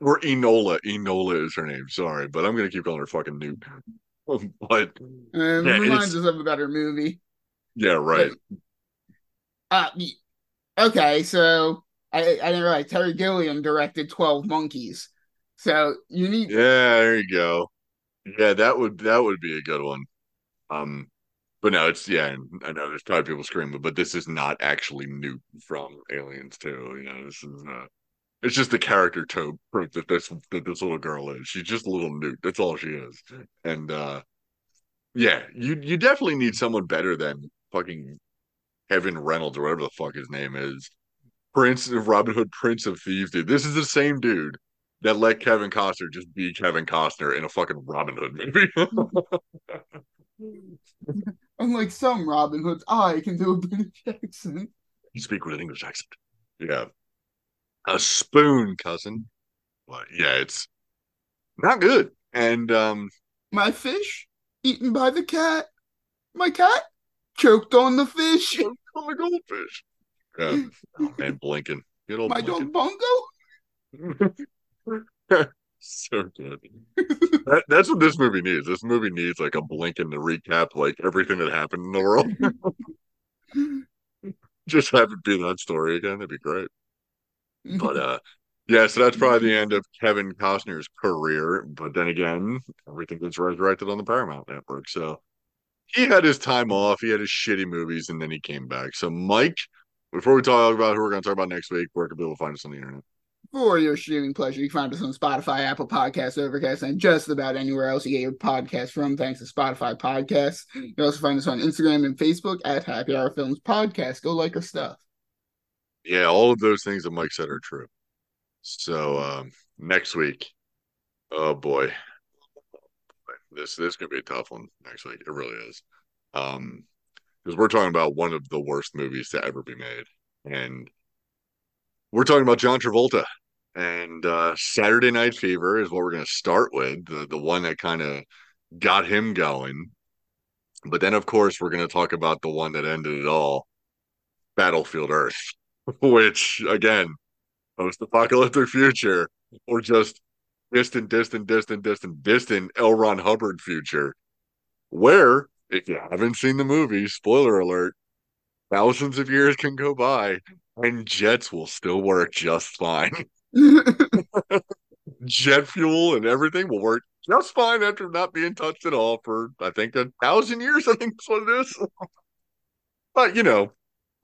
or Enola. Enola is her name. Sorry, but I'm gonna keep calling her fucking Newt. But Um, Yeah, reminds us of a better movie. yeah, right. Uh, y- okay, so I I didn't realize Terry Gilliam directed Twelve Monkeys. So you need Yeah, there you go. Yeah, that would that would be a good one. Um, but no, it's yeah. I know there's probably people screaming, but this is not actually Newt from Aliens 2. You know, this is uh, it's just the character trope that this that this little girl is. She's just a little Newt. That's all she is. And uh, yeah, you you definitely need someone better than fucking Kevin Reynolds or whatever the fuck his name is. Prince of Robin Hood, Prince of Thieves, dude. This is the same dude that let Kevin Costner just be Kevin Costner in a fucking Robin Hood movie. unlike some Robin Hoods, I can do a British accent. you speak with an English accent. Yeah. A spoon, cousin. But yeah, it's not good. And um My fish eaten by the cat. My cat choked on the fish. Oh my goldfish. Yeah. Oh man, Blinkin. Good old My Blinkin. dog Bongo. so good. That, that's what this movie needs. This movie needs like a Blinkin to recap like everything that happened in the world. Just have it be that story again. That'd be great. But uh yeah, so that's probably the end of Kevin Costner's career. But then again, everything gets resurrected on the Paramount Network. So he had his time off, he had his shitty movies, and then he came back. So Mike, before we talk about who we're gonna talk about next week, where can people find us on the internet? for your streaming pleasure. You can find us on Spotify, Apple Podcasts, Overcast, and just about anywhere else you get your podcast from, thanks to Spotify Podcasts. You can also find us on Instagram and Facebook at Happy Hour Films Podcast. Go like our stuff. Yeah, all of those things that Mike said are true. So um, next week, oh boy, this this is gonna be a tough one next week. It really is, um, because we're talking about one of the worst movies to ever be made, and we're talking about John Travolta. And uh, Saturday Night Fever is what we're gonna start with, the the one that kind of got him going. But then, of course, we're gonna talk about the one that ended it all, Battlefield Earth, which again post-apocalyptic future or just distant, distant, distant, distant, distant L. Ron Hubbard future, where if you haven't seen the movie, spoiler alert, thousands of years can go by and jets will still work just fine. Jet fuel and everything will work just fine after not being touched at all for I think a thousand years. I think that's what it is. but you know,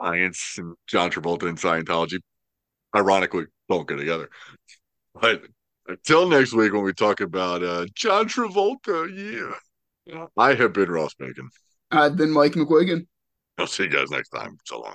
science and John Travolta and Scientology ironically don't go together. But until next week when we talk about uh, John Travolta, yeah. I have been Ross Bacon. I've been Mike McQuigan. I'll see you guys next time. So long.